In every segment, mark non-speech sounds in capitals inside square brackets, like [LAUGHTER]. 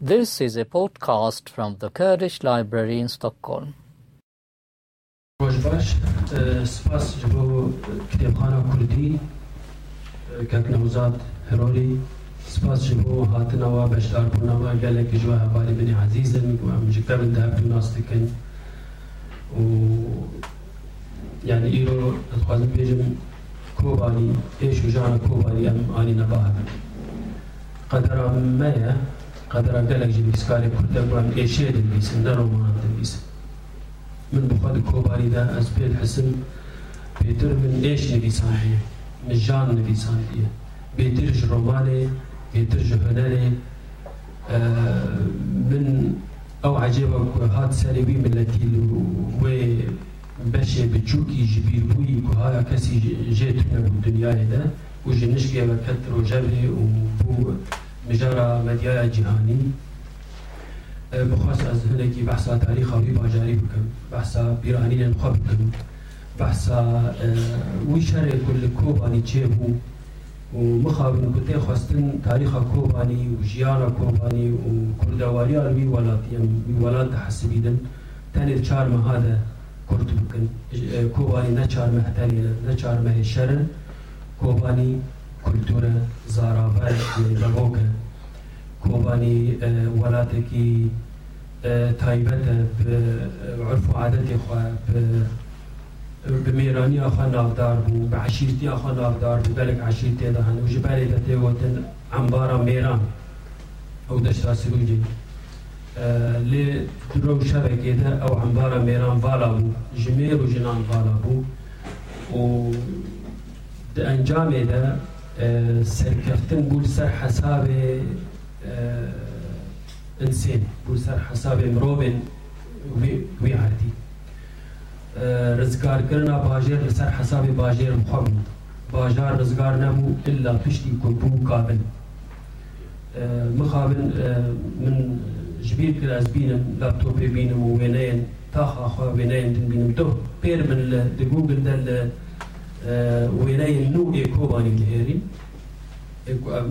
This is a podcast from the Kurdish Library in Stockholm. باش آه، سپاس جبو کتابخانه کردی آه، کک نوزاد هرولی سپاس جبو هاتنا و بشدار بونا و گلک جوا هواری بني عزيزا و مجكتا من دهب ناس تكن و يعني ايرو اتخوازم بيجم كوباني إيش وجانا كوباني ام اني نباها قدر قدر گلک جبی سکاری کرده و ام ایشه دنبیسن نرو مان دنبیسن من بخواد كوباري ده از بيت حسن بيتر من إيش نبيسان هي من جان نبيسان هي بيترج روماني بيترج هنالي آه من أو عجيبة هات سالبي ملتي و بشي بتشوكي جبير بوي وهاي كسي جيتنا بالدنيا ده وجنشكي وكتر وجبري وبو مجرى مديايا جهاني بخواست از هنگی بحثا تاریخ وی باجاری بکم بحثا بیرانین خواب بکم بحثا وی شر کل کوبانی چه بو؟ و مخابن کتی خواستن تاریخ کوبانی و جیان کوبانی و کردواری وی ولاتی وی ولات حسبیدن تاني چار مهادا كرت بكن كوباني نچار مهتالي نچار مه شر كوباني كولتورا زارابا يعني بغوكا كوباني ولاتكي تايبته بعرف وعادتي خوا بميراني أخا نافدار بو بعشيرتي أخا نافدار بو بلك عشيرتي دهن. وجبالي دتي وتن عمبارا ميران أو دشتا سروجي لي درو شبكة ده أو عمبارا ميران فالا بو. جمير وجنان فالا بو. و ده أنجامي ده سركفتن بول سر حسابي انسان بول سر حساب مروبن وی عادی. رزگار کرنا باجر لسر حساب باجر مخم باجار رزگار نمو الا پشتی کبو قابل. مخابن من جبیر کر از بینم لابتوب بینم و وینین تاخا خوا وینین دن بینم. دو پیر من دگوگل دل وینین نو ایکوبانی لهیرین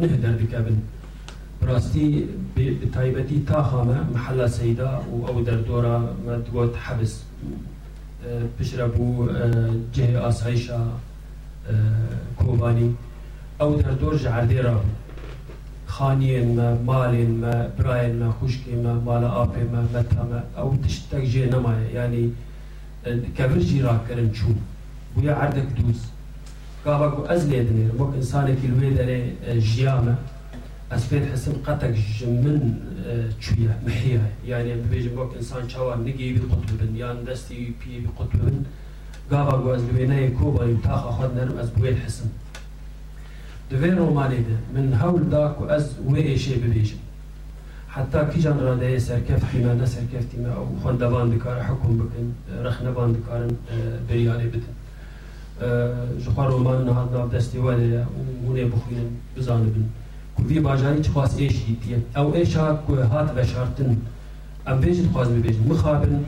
نهدر بكابن. براستي بتايبتي تاخامة محل سيدة أو دردورة ما تقول حبس. بشربوا جه آسايشة كوباني. أو دردور جعردي راب خانين ما مالين ما براين ما خشكي ما مالا آبي ما متا ما أو تشتاق جي نما يعني كبرجي راكرن شو. ويا عردك دوز قابك أزلي دنير بوك إنسانك الويدة جيامة. اسبيت حسب قتك من شوية محيا يعني بيجي بوك إنسان شوا نجي بقطب بن. يعني دستي بي بقطب بن. قابك وأزلوينا كوبا يمتاخ أخذنا نرم أزبويل حسن دوين روماني ده. من هول داك وأز وي شيء ببيجم حتى كي جان راده سركف حما نسر كفتي ما أو خندبان دكار حكم بكن رخنبان دكارن بريالي بدن. جخوار رومان نهاد ناف دستي ولی ونه بخوین بزانه بن. کوی باجاری چه خواست ایش دیتیه أو ایشا کو هات بشارتن ام بیجن خواست ببیجن مخابن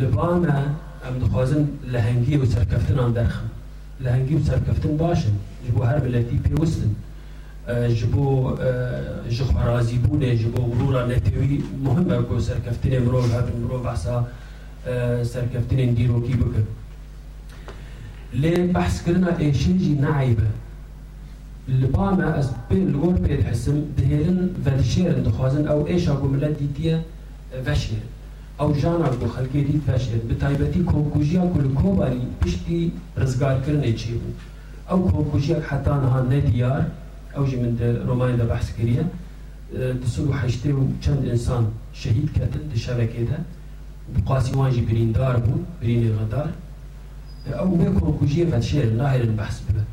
لبانا ام دخوازن لهنگی و سرکفتن آن درخم لهنگی و سرکفتن باشن. جبو هر ملتی پیوستن جبو جخ رازی بونه جبو غرورا نتوی مهمه کو سرکفتن مرو هات مرو بحثا سرکفتن دیروکی بکن ليه؟ بحث كرنا ايشيجي نعيبة لباما از بين الغور بيت حسم دهيرن فالشيرن دخوازن أو إيش اقو ملت ديتيا فشير أو جانا اقو خلقي ديت فشير بتايبتي كونكوجيا كل كوباري بشتي رزقار كرنا يتشيبو أو كونكوجيا حتى نها نديار أو جي من روماني دا بحث كريا دسلو حيشتري چند إنسان شهيد كتل دشبكه ده بقاسي وانجي برين دار بو برين الغدار أو بكم كوجيه فتشير ناهر البحث ببه.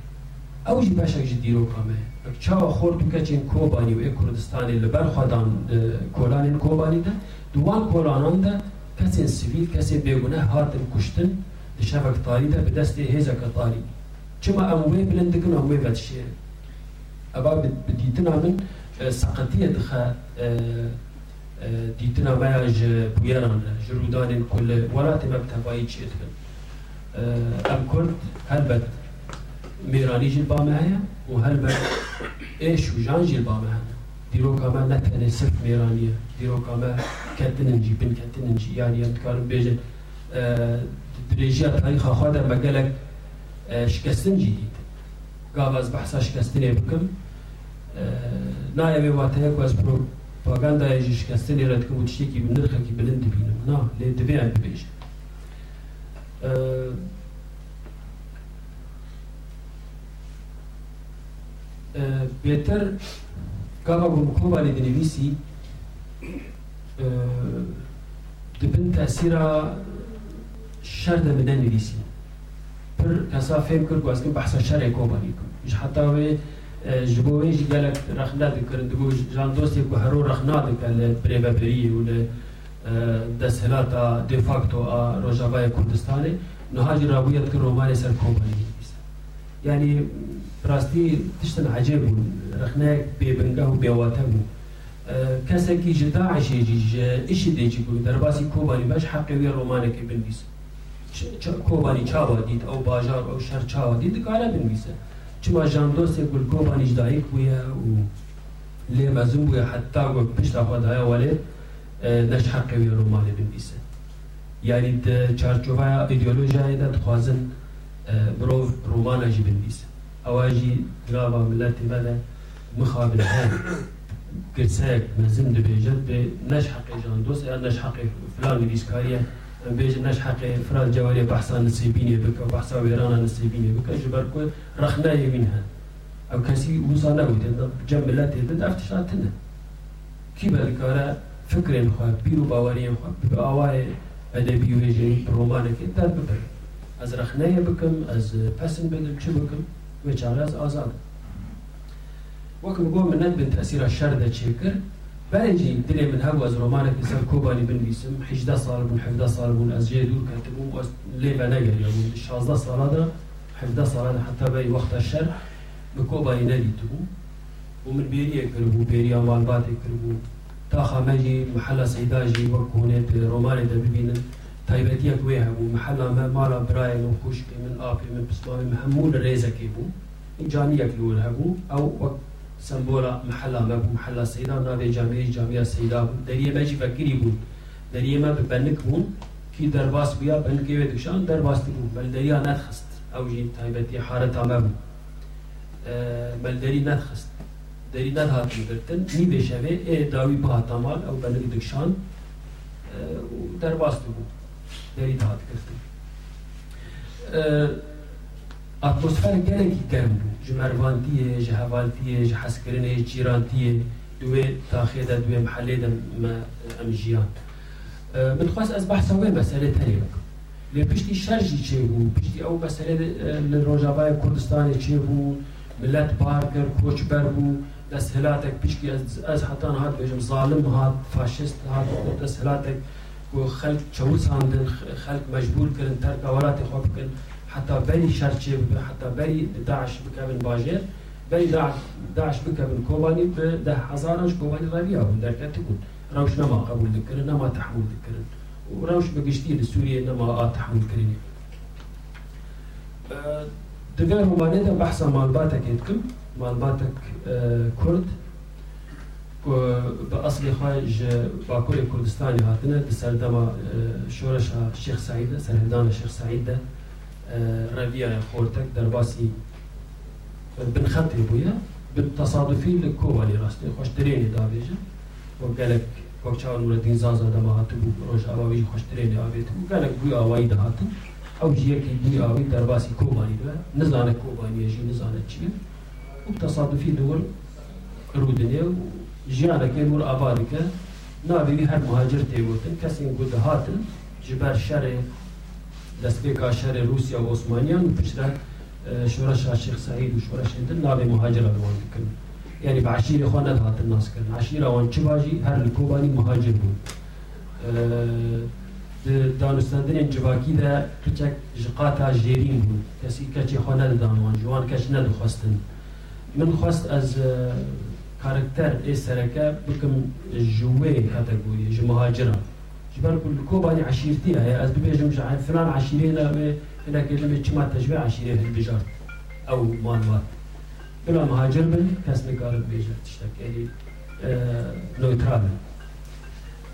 أو جي باشك جديرو كامه. چاو خورد كچين كوباني و كردستاني لبر خدان كولان كوباني ده. دوان كولانان ده. کسی سیویل کسی بیگونه هاتن کشتن دشبک طاری ده به دست هیزک طاری چما اموی بلندکن اموی فتشير ابا بديتنا من سقطية دخا ديتنا ماج بويران جرودان كل ولات ما بتهواي تشيتكن أم كرد هلبت ميراني جلبا معايا وهلبت إيش وجان جلبا معانا دیروکا ما نتنه صرف میرانیه دیروکا ما کتننجی بن کتننجی. یعنی هم دکارم بیجن درێژیا تاریخ خوادا مەگەلک شکستنجی دیت گاو از بحثا شکستنێ بکەم نایەوێ واتەیە از پروپاگاندایژی شکستنی ڕەتکەم و تشتێکی نرخێکی بلند دبینم نا لێ دەبێ ببێژ بهتر کاغا بۆ بکۆ باێ دەنویسی دبن تاثیرا شەر دەبدە نویسی. پر کەسا فێم کرد گواستکە بەحسە شەرێک کۆبانی کرد حتاوێ ji bo wê ji کرد، rexna dikirin dibû jan dostê ku herû rexna dike li pirêveperiyê û li دي فاكتو روجاوای کردستانه. نهاجی رابویت کن رومانی سر کوبانی يعني براستي تشتن عجيب رخناك ببنقه وبيواته كسكي جدا عشيجي إيش ديجي درباسي كوباني باش حقي ويا رومانك بنبيس کۆبانی چاوە دیت ئەو باژار ئەو شەر چاوە دیت دکارە بنویسە چما ژاندۆسێک گول کۆبانیش دایک بووە و لێ مەزم بووە حتا وەک پشتا خۆدایە وەلێ نەش حەقەوی ڕۆمانی بنویسە یعنی چارچۆڤایە ئیدۆلۆژیایدا دخوازن مرۆڤ ڕۆمانەژی بنویسە ئەواژی گاوا ملەتی بەدە مخابن هەن گرسەیەک مەزم دەبێژێت بێ نەش حەقی ژاندۆس یا نەش حەقی فلان نویسکاریە بيج نش حق فراد جواري بحثا نسيبيني بك وبحثا ويرانا نسيبيني بك جبر كو رخنا منها او كسي وصا نبود جملات هدد افتشاتنا كي بالكارا فكر خو بيرو باوري خو بأواي ادبي ويجي رومانك در ببر از رخنا بكم از پسن بدل چه بكم وچاره از آزاد وكم قوم من بن تأثير الشر ده چه برنجي دلي من هوا از رومانك سر كوباني بنويسم 18 سال بون 17 سال بون از جي دور كاتبون واس ليفا نجر يعني 16 سال هذا 17 سال هذا حتى باي وقت الشر بكوباني نريتو ومن بيريا كربو بيريا مالبات كربو تاخا ماجي محل سيداجي وكونت روماني ده ببينن تايبتيك ويها محل ما مالا براي من من آبي من بسمامي محمول ريزا كيبو جانيك لول هبو أو وقت سمبولا محلا ما بو محلا سيدا ناوي جامعه جامعة سيدا بو درية ما فكري بو درية ما ببنك بون كي درباس بيا بنكي ودشان درباس بو بل دريا ندخست أو جي تايبتي حارتا ما بو. بل دري ندخست دریدار هاتی برتن نی به شوی ای داوی با تمال أو بلند دکشان در باست بود دریدار هات کردن اتمسفر گره که گرم بود جمعروانتیه جهوالتیه جحسکرنه جیرانتیه دوی تاخیده دوی محلی ده ام جیان من خواست از بحث اوی مسئله تری بکم لی پشتی شرجی چه بود پشتی أو مسئله لروجابای کردستانی چه بود ملت بارگر کوچبر بود desthilatek piştî ez hetan hat bêjim zalim hat faşist hat desthilatek ku xelk çewusandin xelk mecbûr kirin terka welatê xwe bikin حتى بني شرچه حتى بني داعش بكابن باجر. بني داعش بكابن كوباني بده هزارش كوباني رابيا دركات تكون روش نما قبول ذكرن نما تحمل ذكرن وروش بقشتي لسوريا نما تحمل كرين دقال همانه ده بحثا مالباتك يتكم مالباتك كرد. بأصل خارج باكور كردستاني هاتنا دسردما شورشها الشيخ سعيد سرهدان الشيخ سعيد ده ڕەویایە خۆرتەك دەرباسی بنخەتی بووە بالتصادفی لە کۆوەلی ڕاستی خۆشترێنی دابێژە وە گەلک وەک چاوەورەتین زازە دەماهات بوو ڕۆژ ئاواوی خۆشترێنی ئاوێت بوو گەلک بووی ئاوایی داهاتن ئەو جیەکی بووی ئاوی دەرباسی کۆبانی بە نزانە کۆبانیێژی نزانێت چیە و تصادفی دوور ڕوودنێ و ژیانەکەی وەر ئابادەکە نابێوی هەر مهاجر şerê destpêka şerê Rusya û Osmaniyan piştre şoreşa Şêx Saîd û şoreşên din navê muhacira li wan dikin. Yani bi eşîrê xwe nedihatin naskirin. Eşîra wan çiva jî her li Kobanî muhacir bûn. Di danûstandinên civakî de kiçek ji qata jêrîn bûn. Kesî keçê xwe nedidan wan, ji wan keç nedixwestin. Min xwest ez karakter ê sereke bikim ji wê kategoriyê ji muhaciran. جبر كل كوباني عشيرتي هي از بيجم فلان عشيري لا هنا كلمة كما تجمع عشيري في البجار أو مال مال. بلا مهاجر بن كاس نقال بيجر تشتك يعني نوترالن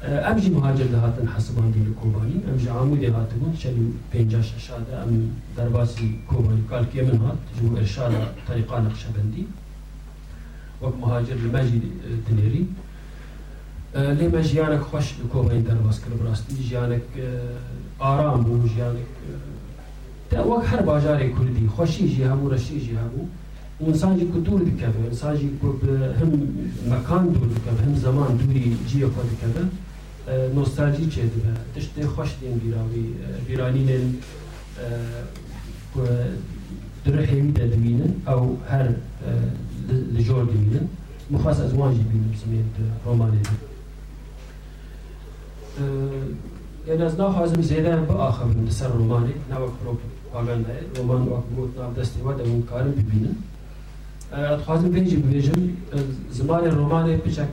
ام جی مهاجر دهاتن حسبان دیل کوبانی ام جی عمودی هاتبون چلی پنجا ششاده ام درباسی کوبانی کال که من هات جو ارشاد طریقا نقشبندی وک مهاجر لمجی دنیری لی ما جیانک خوش کوبانی درباس کل براستی جیانک آرام بو جیانک تا وک هر باجار کردی خوشی جی همو رشی جی همو انسان جی کدور دکبه انسان جی هم مکان دور دکبه هم زمان دوری جی خود دکبه نوستالژیکه دیگه تشت خوشتین در بیرانینن درحیوی دمینن او هر لجور دمینن مخواست از وانجی بینم زمین رومانی دی یعنی از نا حازم زیده هم با آخر من سر رومانی نه وقت رو باگن نه رومان وقت بود نام دستی و دمون کارم ببینم از حازم بینجی ببیجم زمان رومانی پیچک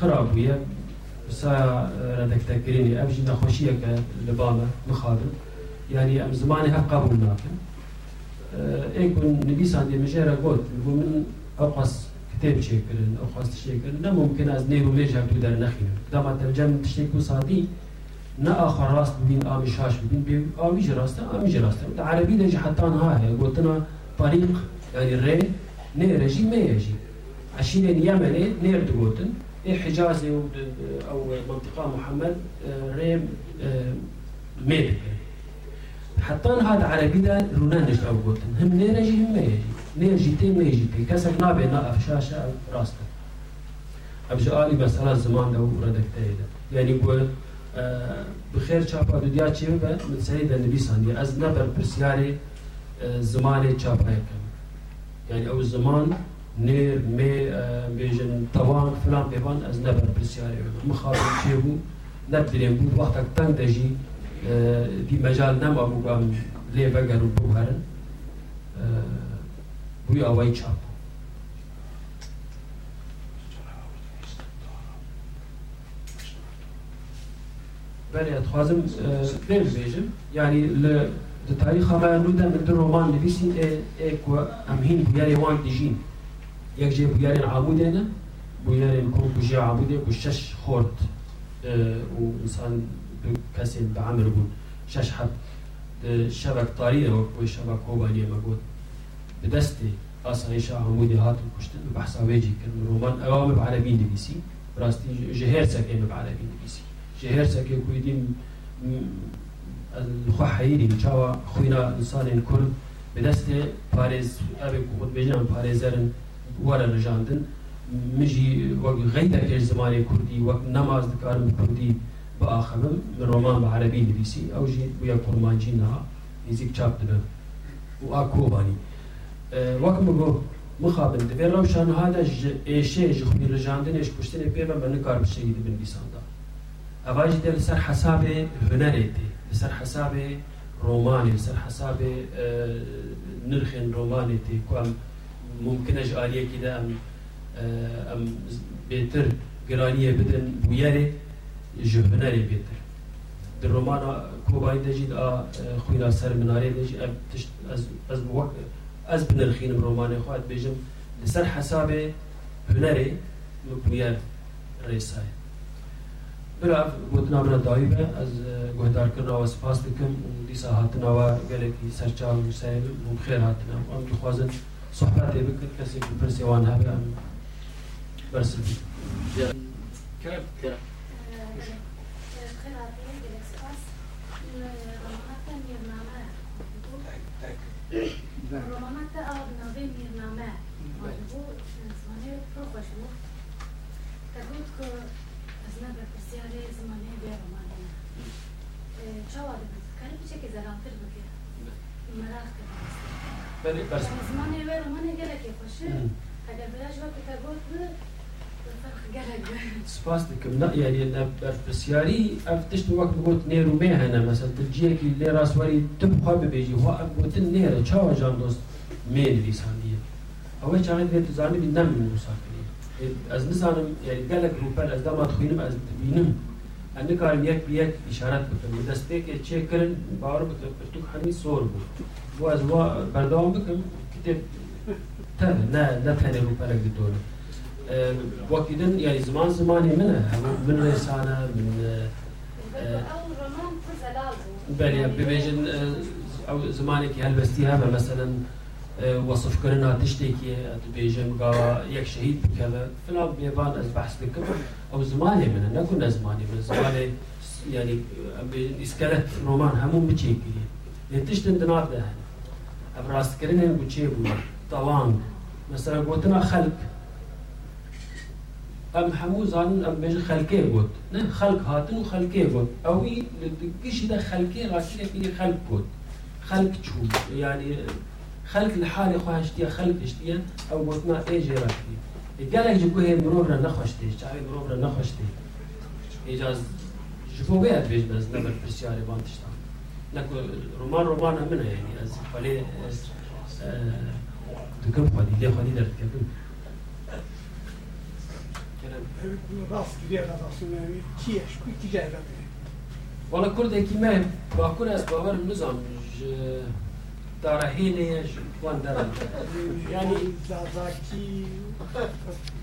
خراب بویه. سا ردك تكريني أمشي نخوشية لبامة مخابن يعني أم زماني هف قبول ناكن ايكون نبي ساندي مجرى قلت من أقص كتاب شكرن أقص شكرن لا ممكن أز نيرو ليجا بدو در نخيم دام ترجم تشتكو صادي نا آخر راست ببين آمي شاش ببين بي آمي جراستا آمي جراستا العربي دجي حتى هاي قلتنا طريق يعني ري نير يجي ما يجي عشان يمني نير دقوتن حجازي أو منطقة محمد ريم ميدك حتى هذا عربي ده رونا نشتغل قلتن هم نيرجي هم ما يجي نيرجي تي ما يجي. تي كسر نابي نقف شاشة راستة. أبجي آلي مسألة زمان ده وردك تايدا. يعني بقول بخير چاپا دنیا چی به من النبی ساندی از نبر پرسیاری زمان چاپا یکم يعني أو زمان نير مي بيجن توان فلان بيبان از نبر برسياري مخاطب شيبو نبدرين بود وقتك تندجي دي مجال نم بو قام لي بغر بو هرن بو يواي چاپ. بله خوازم فیلم بیجم یعنی ل تاریخ ما نودا من در رومان نویسین ای ای کو امهین بیاری وان دیجین یک جه بویارین عموده نه بویارین کن بوجی عموده بو شش خورد و انسان کسی به عمر بود شش حد شبک طاریه و شبک هوبانیه مگود به دست آسایش عمودی هات کشتن و بحثا ویجی کن رومان اوام بعربی نویسی راستی جهر سکه بعربی نویسی جهر سکه کویدیم الخوا حیری چاوا خوینا انسان کل به دست پارێز ئەبێ خود بێژان پارێزەرن وەرە ڕژاندن وقت غیت غەیدەکەش زمانی کردی وقت نماز دکارم کوردی بە ئاخەم ڕۆمان بە عربی نویسی. ئەو ژێت بووە قورمانجی نها نزیک چاپ دبن و آکو بانی وقت بگۆ مخابن. دەبێ ڕەو شانهادا ئێشێژ خوی ڕژاندنێش کوشتنێ پێ بە من کار دا دبن دیساندا سر حساب لەسەر حەسابێ سر حساب رومانی ڕۆمانی حساب حەسابێ نرخێن ڕۆمانێتی کوم كوام ممكن اجاليه كده ام ام بيتر قرانيه بدن بوياري جهنري بيتر در رومانا كوباي دجي آه خوينا سر مناري دجي تشت از از بوك از بنرخين روماني خوات بيجم لسر حساب هنري بويار ريساي بلا گوتنا من دایبه از گهدار کردن و سپاس دکم و دیسا هاتنا و گلکی سرچاو مسائل و خیر هاتنا و ام دخوازن صحبت بکر کسی بپرسی وان هبه أم برسل كيف كيف؟ رومانات آب نوی میرنامه مالبو زمانه رو خوشمو تقول که از نبر بسیاری زمانه به رومانه چاوا دبید کنی بچه که زرانتر بکر مراخ بله رومانه خوشه. اگر بلاش وقت که فرق گره سپاس دکم نه یعنی برپرسیاری اف تشت وقت بگوت نیرو می هنه. مثلا تجیه کی لی راسواری تب خواه ببیجی. هو اف بگوتن نیره چاوا جان دوست می نویسانیه. اوه چاقی دیت زانی بی نم نویسا کنی از نزانم یعنی گلک روپل از دامات خوینم از بینم. انه کارم یک بی یک اشارت بکنم. دست که چه کرن باور بکنم. پرتوک همی سور بود وا بردام بکم کتاب تر نه نه تنه روپل اگه دوره وەکیدن یاری زمان زمانی منە هەموو من ڕێسانە من بەێ ببێژن ئەو زمانێکی هەلبەستی هەبە مەسەن وەصفکردنا تشتێکی دبێژم گاوە یەک شەهید بکەوە فلان بێبان ئەس بەحس دکەم ئەو زمانێ منە نەکو نەزمانی من زمانێ ینی ئیسکەلت ڕۆمان هەموو بچێکی لێ تشتن دنابدە هەن ئەم ڕاستکردنێن بچێ بوو تەوان مەسەر گوتنا خەلک ئەم هەموو زانن ئەم بێژ خەلکێ گوت نه خەلک هاتن و خەلکێ گوت ئەوی گشتدا خەلکێ ڕاستێکی خەلک گوت خەلک چوو ینی خەلک لە حالی خۆشتیە خەلکشتیە ئەو گوتنا ئێژێڕاتی گەلێک ji بۆ هەیە مرۆڤ نەخۆشتێ چاوی مرۆڤ نەخۆشتێ ئێجاز ji بەس نەبەر پرسیارێ بان تشتا نەکو ڕۆمانە منە ینی ئەس خەلێ دکەم خۆدی لێ خۆدی دەردکەبن ڕاست ڕاستناوی چیەش کوی تیجارەت وڵە کوردێکی مە باکوور ئەس باوەرم نزان داڕەهێنەیە وان ینی زازاکی ئە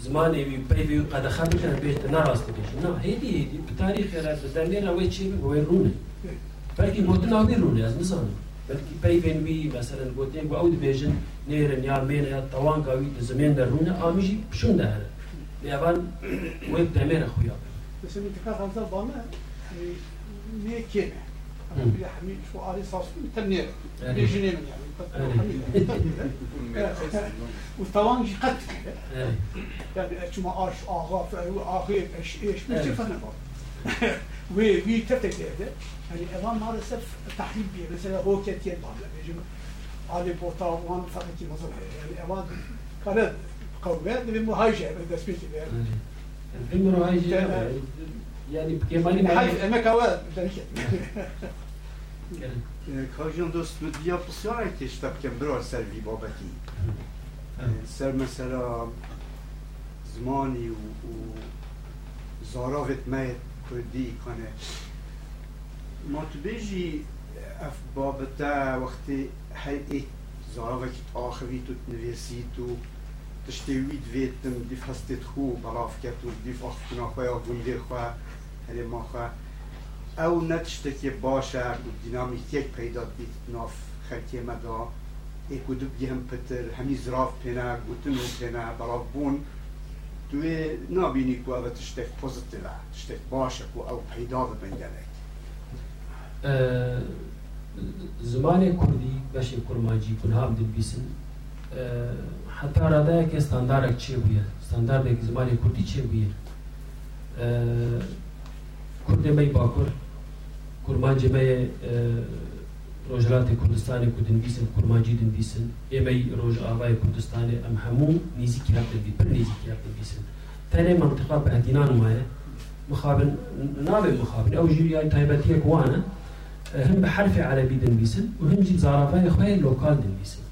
زمانی وی پی وی قد خم کرد بیت نرست میشه نه هیچی هیچی به تاریخ را دنیا را وی چی؟ میگوی رونه. بلکی بوت نه وی رونه از نسان بلکی پی وی بی مثلا بوت نه باعث بیشتر نیر نیار مین یا توان کوی زمین در رونه آمیجی پشون داره لیابان وی دنیا را خویار بسیاری که خانواده با من. یعنی şu Ali saslı temniye. Rejine mi yani? وطبعا قد يعني. شما عاش آغا فهو آخر إيش إيش مش فاهم [LAUGHS] وي تفتك ده. يعني أيضا maalesef tahrip bir mesela roketiye bağlı bizim Ali Bota Van Fakiti مثلا يعني أيضا كانت قوة بمهاجة بالنسبة لي المهاجة yani kemali حيث اما كواد Kajan dost med via posiarete ştabken bra servi babaki. Ser mesela زمانی و زاراوت ما کردی کنه. ما تو بیجی اف بابتا وقتی هی زاراوت آخری تو نویسی تو تشتوید ویتم دیف هستت خو بلاف کت و دیف آخفنا خواه و گندر перемоха, او نتشته که باشه و دینامیک یک پیدا بید ناف خلکی مدا ایکو دو بیهم پتر همی زراف پینا و پینا برا بون. توی نابینی که او تشته پوزیتیوه تشته باشه که او پیدا ببین گلک زمان کردی بشه کرماجی کنها هم دید بیسن. حتی راده که استاندارک چه بیه استاندارک زمان کردی چه بیه کوردێمەی باکوور کورمانجمەیە ڕۆژراتی کوردستانی کو دنبیسن کورمانجی دنبیسن ئێمەی ڕۆژ ئاوای کوردستانی ئەم هەموو نزیکی هەبدەبی پر نزیکی هەبدەبیسن تەنێ منطقا بە هەدینان وایە مخابن نابێ مخابن. ئەو ژوریای تایبەتیەک وانە هم بحرف عربي دنبيسن وهم جي زارافاي خوي لوكال دنبيسن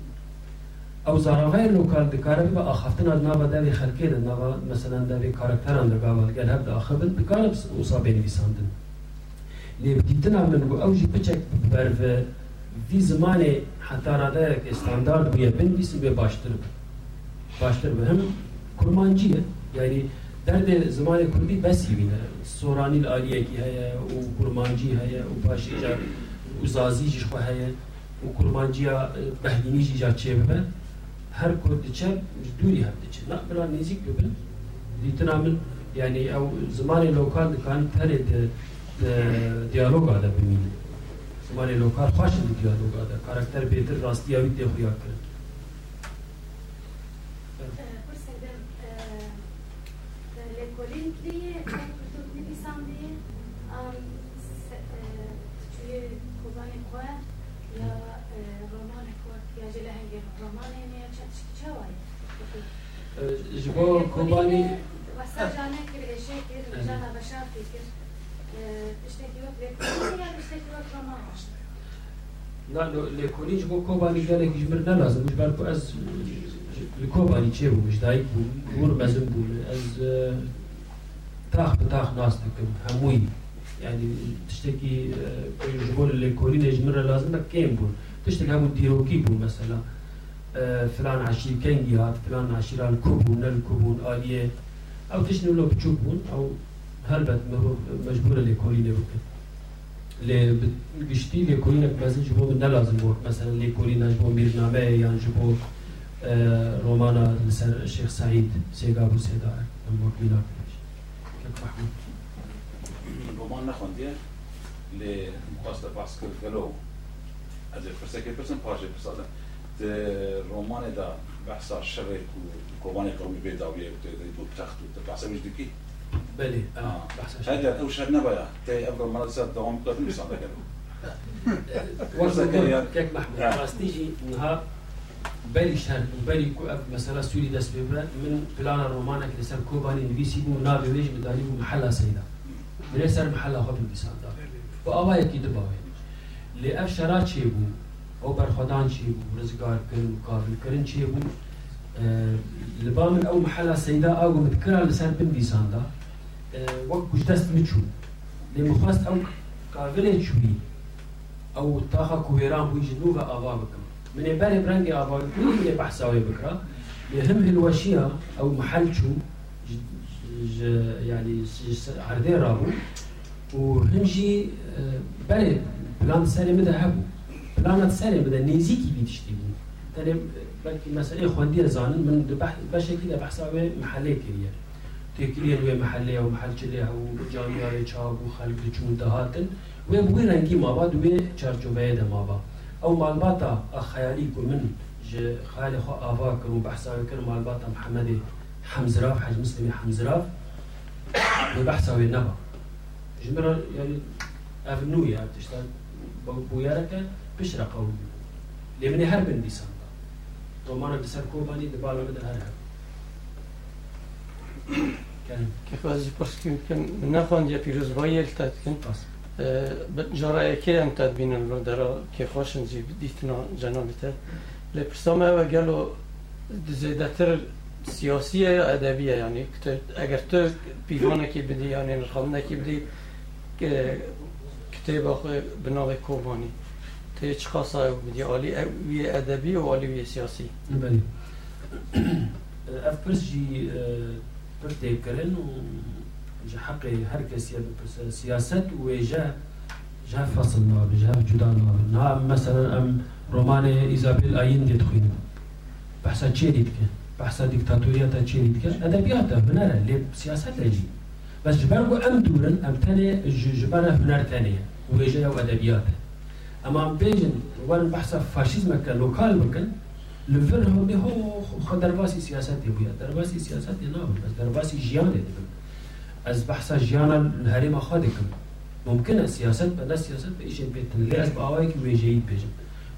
أو زارافاي لوكال دكاره بقى اخفتنا نابا داوي خلقي نابا مثلا داوي كاركتران دقاوال قال هبدا اخبن بكار مصابين بيساندن لي بديتنا من أو جي بچك برف في زمانه حتى رادا استاندارد بيه بن بيسن بي باشتر باشتر بهم كرمانجيه يعني درد زمان کردی بسی بینه سورانی العالیه کی هيا و کرمانجی هيا و پاشی جا و زازی جیش خو هيا و کرمانجی بهدینی جی جا چه ببه هر کوردچە دووری هەردەچێت نابرا نزیک ببن. دیتنا من یعنی ئەو زمانی لۆکار دکان تەرێ دیالۆگا دەبین زمانی لۆکار خۆش دیالۆگا کارکتەر بێتر ڕاستیاوی دێخویا کرد. Ji bo Kobanî وەستا جانێک کرد ئێشەی کرد جانا بەشارتی کرد شتێکی وەک لێکۆڵی یان شتێکی وەک ڕۆمان نا لێکۆلی ji bo Kobanî gelekî ji min nelazim ji ber ku ez li Kobanî çêbûm ji dayîk bûm hûr mezin bûn ez tax bi tax nas dikim hemûyî yani tiştekî ji bo li lêkolînê ji min re lazim e kêm bûn tiştek hemû dîrokî bû mesela فلان عشير كنجي هات فلان عشير الكوبون الكوبون آلية أو تشنو لو بتشوفون أو هلبت مجبورة لكولينا بكن لي بشتي لكولينا مثلا جبو من لازم بو. مثلا لكولينا جبو ميرنامه يعني جبو رومانا لسر الشيخ سعيد سيغا ابو سيدا أمك مينا. كيف محمود رمان نخوندیه لی مخواست بحث کرد گلو. از فرسه که پرسن پاشه رمان دا بحثا شبه و قربان قومی بیداویه و ده دو تخت و ده بحثا وش دکی بله آه. آه بحث هذا أو شهر نبايا تي أبغى مرة زاد دوام قدر مثال قالوا ورزة كيك محمود راستيجي نها بالي شهر بالي مثلا سوري دست ببرا من بلانا رومانا كده سر كوباني نبيسي بو نابي ويج بدالي بو محلا سيدا من سر محلا خود بيسان دا وآوايا كي دباوي لي اف شرات بو أو برخدان چي بو رزگار کرن مقابل کرن چي بو؟ لبا من أو محلا سيدا أو متكرا لسر بن بيسان دا وقت كش دست مچو. لي مخواست أو كافلي چوي أو تاخا كوهيران بو جنوب آوا بكم من يبالي برانجي آوا كل من بحثاوي بكرا يهم الوشية أو محل ج- يعني عردين رابو وهمجي آه، بالي بلان سالي مدى هبو. بلانات سالي مدى نيزيكي بيتشتي بو تاني بلكي مسألة خواندية زانن من بح- بشكل بحثاوي محلي كريا تكريا ويا محلية ومحل كليها وجامعة شاب وخلق جون دهاتن وی بوی رنگی ما بعد وی چارچوبه ده ما بعد أو مالباتا خیالی کو من ج خال خو آوا کرو بحثا کر مالباتا محمد حمزراف حج مسلم حمزراف و بحثا وی نبا جمرا يعني افنو يا تشتغل بويارك بشرا قومي لمن هرب بن بيسان ومانا بسر كوباني دبالا بدا هر هر. كيف از پرسکن کن نخوان یا پیروز بایی التاد کن. جارا یکی هم تاد بینن رو درا که خوشن جی دیتنا جنابی تا لپرسام او گلو سياسية سیاسیه یا ادبیه یعنی اگر تو پیوانه كي بدی یعنی نرخانده کی بدی کتاب آخه بناوی کوبانی. تيجي خاصة بدي عالي ويا أدبي وعالي ويا سياسي بله. اف برس جي پر تکرن و جا حق هر کسی بپرس سیاست و جا فصل ناب جا جدا نا مثلا ام رمان ایزابیل آین دید خوین. بحثا که؟ بحثا دید که؟ ادبیاتا هنره لی سیاست لجی بس جبرگو ام دورن ام تنه ج- جبر هنر تنه. و جا و ادبیاتا أما ام بیجن وان بحثا فاشیزم که لوکال بکن لفر هو به هو خو درباسي سياسات بويا. درباسي سياسات نابل بس درباسي جيان دبن از بحث جيانا الهرم خادكم ممكن السياسات بلا سياسات بإيش بيت. اللي از بأوايك ويجيد بيجم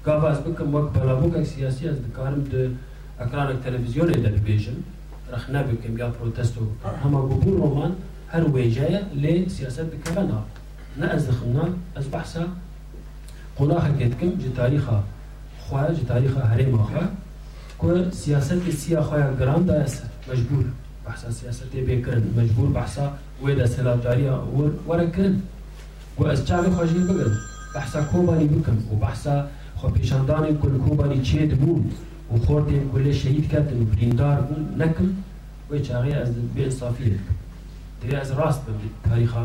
كافاز بكم وقت بلا بوك سياسي از دكارم د اكران التلفزيون إذا بيجم رخنا بكم يا بروتستو هما بقول رومان هر ويجاية لسياسات بكبنا نا از دخلنا از بحثا قناخ كتكم جي تاريخا خواه جي تاريخا هرم خواه کو سیاست سیا خواه گران است مجبور. بحثا سیاست بکرن مجبور بحثا سلامداری ورا کرن. و از چاوی خواجی بگرن بحثا کوبانی بکن. و بحثا خو پیشاندان کل کوبانی چید بون و خورد کل شهید کردن و بریندار بون نکن. و چاوی از بی انصافی بکن دیگه از راست ببین تاریخ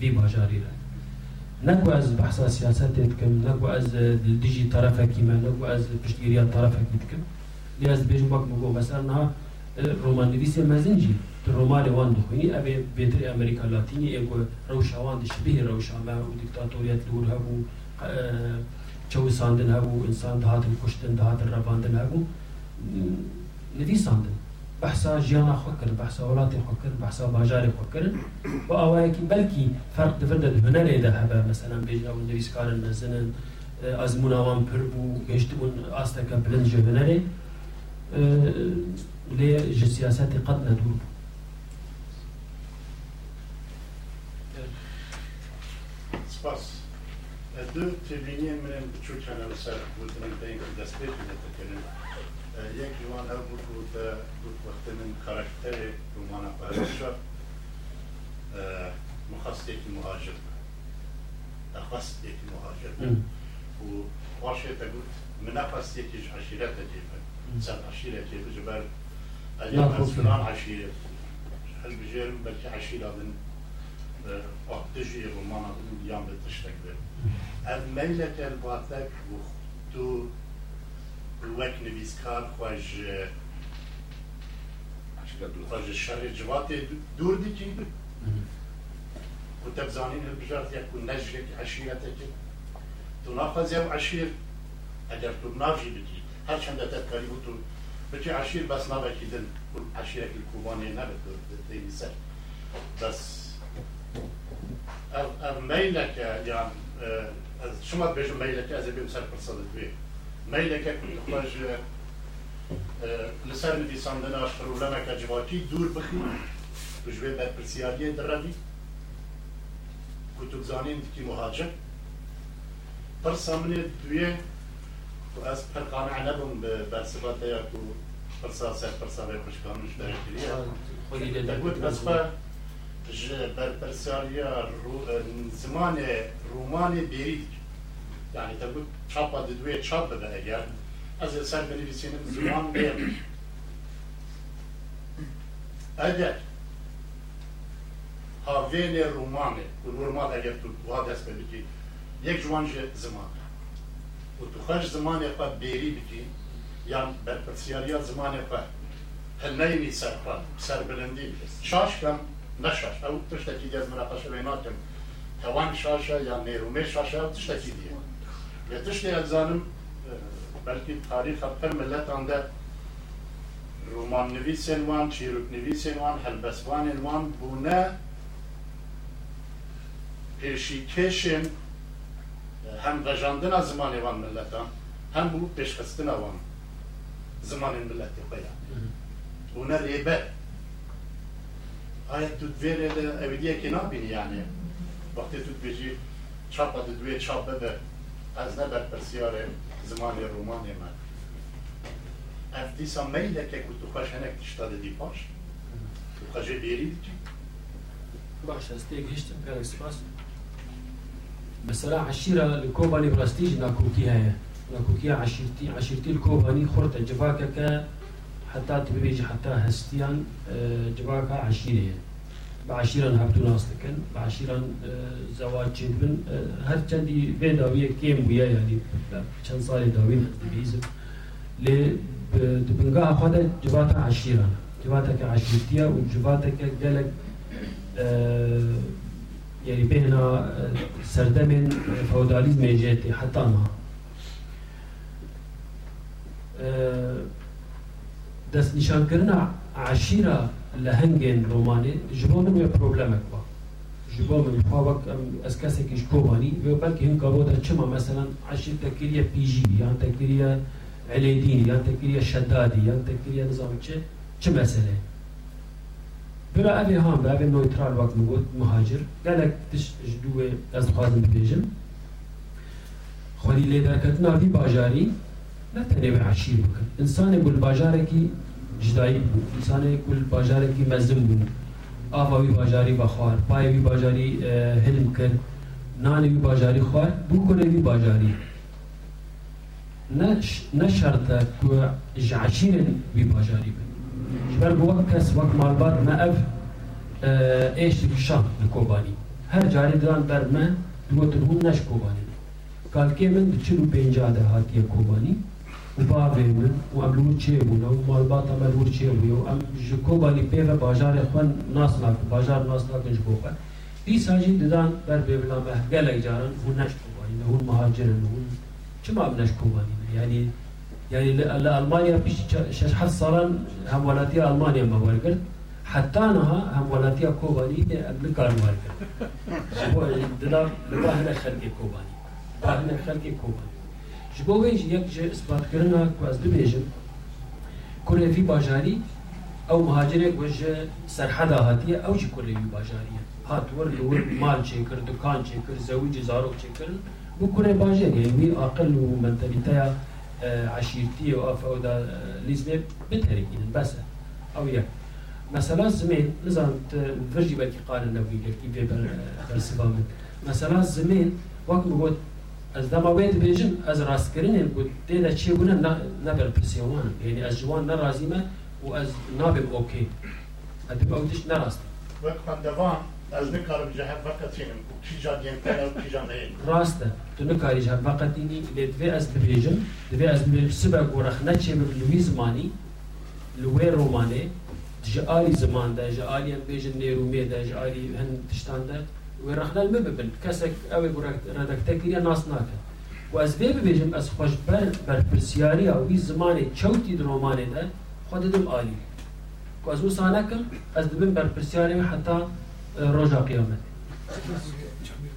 وی باجاری را. نكو از بحث سياسات تكم نكو از ديجي طرفك كيما نكو از بشتيريا طرفك تكم لياز بيج مك مكو مثلا نها نويسي مازنجي الرومان وان دخويني أبي بيتري أمريكا لاتيني إيكو روشا وان شبيه روشا ما وديكتاتوريات لور هبو إنسان دهات الكشتن دهات الرباندن هبو. نويساندن بحثا جيانا خوكر بحثا ولاتي خوكر بحثا باجاري خوكر و اوایکی بلکی فرق دفرد هنر ایده هبه مثلا بیجنا و نویس کارن مزنن ازمون آوان پر بو گشت اون آستا که بلند جو هنره لێ ji siyaseti qet nedûr سپاس. دو تبینین من بچوک هنر سر بودن بین دست پیش نتکنم یک جوان هر بود بود بود. وقت من کاراکتر رومانا پرشا مخص یک مهاجر یک مهاجر و واشه تقول من أخص یک عشيرة تجيبا إنسان عشيرة تجيبا جبال اليوم نعم. فلان عشيرة هل بجير بلكي عشيرة من تجي رومانا يام بتشتك به الميلة الباتك وختو وك نبيسكار خوش خوش الشر جواتي دور دي كي وتبزانين البجارت يكون نجرك عشيرتك تنافذ يو عشير اگر تو نافجي بكي هر چند تذكري تو بكي عشير بس نافكي دن عشيرك الكوباني نبت تيني سر بس ev meyleke yan ez şuma bejim meyleke ez ê bêm ser civakî dûr bixî tu ji vê berpirsiyariyê direvî ku tu bizanîn dikî muhacir pirsa min ê duye ku ez pir qanî nebim bi bersivateya ku pirsa ser pirsa vê xweşkan ji derê kiriye خۆی لێ دەگوت یعنی تا بود چاپ دوی چاپ بده اگر از سر بنویسینم زمان بیم اگر هاوین رومانه و رومان اگر تو ها دست که یک جوان زمان و تو خوش زمان خود بیری بکی یا برپرسیاری زمان خود هنینی سر خود سر بلندی شاش کم نشاش او تشتکی دیز مناقشه بیناتم توان شاشه یا نیرومه شاشه تشتکی دیگه Ya tiştê ez zanim e, belki tarîxa pir milletan de romannivîsên wan, çîroknivîsên wan, helbestvanên wan bûne pêşîkêşên e, hem vejandina zimanê wan milletan hem bû pêşxistina wan zimanên milletê xwe ya. Bûne rêbe. Aya tu divê rê de evidiyekê nabînî yani. Wextê tu dibêjî çapa didivê çap bebe ئەز نەبەر پرسیارێ زمانی ڕوومانێ من. ئەف دیسا مەیلەکێک و تو خۆش هەنێک تشتا دەدی پاش. تو خەژێ بێری دیکی باش ez tê gihiştim gelek spas Mesela عشيرة الكوباني براستيج ناكوكي هي ناكوكي عشيرتي عشيرتي الكوباني خرطة جواكك حتى تبيجي حتى هستيان جواكا عشيرة بعشيرا هبتو ناس لكن بعشيرا زواج جنبن هر چندي بين داوية كيم ويا يعني چند سال داوين تبيزم لي دبنگاه خدا جواتا عشيرا جواتا كعشيرتيا وجواتا كجلك يعني بيننا سردمن فوداليزم جيتي حتى أنا دست نشان کردن عشیره لهنگین رومانی جبان می پروبلمک با. جبان من خوابک از کسی کش کوبانی. و بلکه هم کابودا چما؟ مثلا عشیر تکریه پیجی یا تکریه علیدینی یا تکریه شدادی یا تکریه نظام چه؟ چه مسئله؟ برا اوی هم به اوی نویترال وقت مگود مهاجر. گلک تش جدوه از خوازم ببیجم خودی لیدر کتنا وی باجاری. نه تنوی عشیر بکن. انسان گل باجارکی جدایی بود. انسان گل باجارکی مزم بود. آواوی باجاری بخوار پایوی باجاری هلم کرد. نانوی باجاری خوار بو کنوی باجاری. نه شرطه که عشیر وی باجاری بن جبر بوقت کس وقت مالبات ما اف إيش الشام الكوباني هر جاري دان بر ما دوتر هم نش كوباني قال كي من بتشلو بينجاده هاتيه كوباني وبابي من وعملوا تشي ولا مالبات عملوا تشي ويا ام جكوباني بيفا باجار اخوان ناس ناك باجار ناس ناك جبوقا دي ساجي ددان بر بيبلا به قال جارن هو نش كوباني هو مهاجر هو شما بنش كوباني يعني يعني لألمانيا بيش شش حس صارن هم ولاتيا ألمانيا ما ورقل حتى أنها هم ولاتيا كوباني أمريكا ورقل هو دلا لباهنا خلقي كوباني باهنا خلقي كوباني جبو ويج يك جي إثبات كرنا كواز دبيجن كل في باجاري أو مهاجرێک وەژ سەرحەدا هاتیە ئەو جی کوێوی باژاریە هاتوەر لەور مال چێ کرد دوکان چێ کرد زەویجی زارۆک چێکردن بۆ کوڕێ باژێری وی ئاقل و منتەلیتەیە عشیرتی و ئافەوەدا لیزمێ بتەرێکینن بەسە ئەو یەک مثلا زمین نزان فرجی بەکی قارن نەبووی گەرکی بێ بەرسبا من مثلا زمین وەک بگوت از دما وید بیجم از راستگرینم و دیده چی گونه نبر پرسیوانم یعنی از جوان نرازیمه و از نابم اوکی. هدی با اودش نراست وقت دوام از نکارم جه وقت اینم. کی جا دیم کنم کی جا نیم راسته. تو نکاری جه وقت اینی. لدوی از بیجم دوی از سبه گورخ نچه لوی زمانی. لوی رومانه. جعالی زمان ده. جعالی هم بیجن نیرومه ده. جعالی هن تشتان ده. و رخنال مببن كسك أو رادك تكيريا ناس ناكا و از بي ببيجم از خوش بر بر برسياري أو بي زماني چوتي دروماني ده خود آلي و از أو بر برسياري حتى رجا قيامت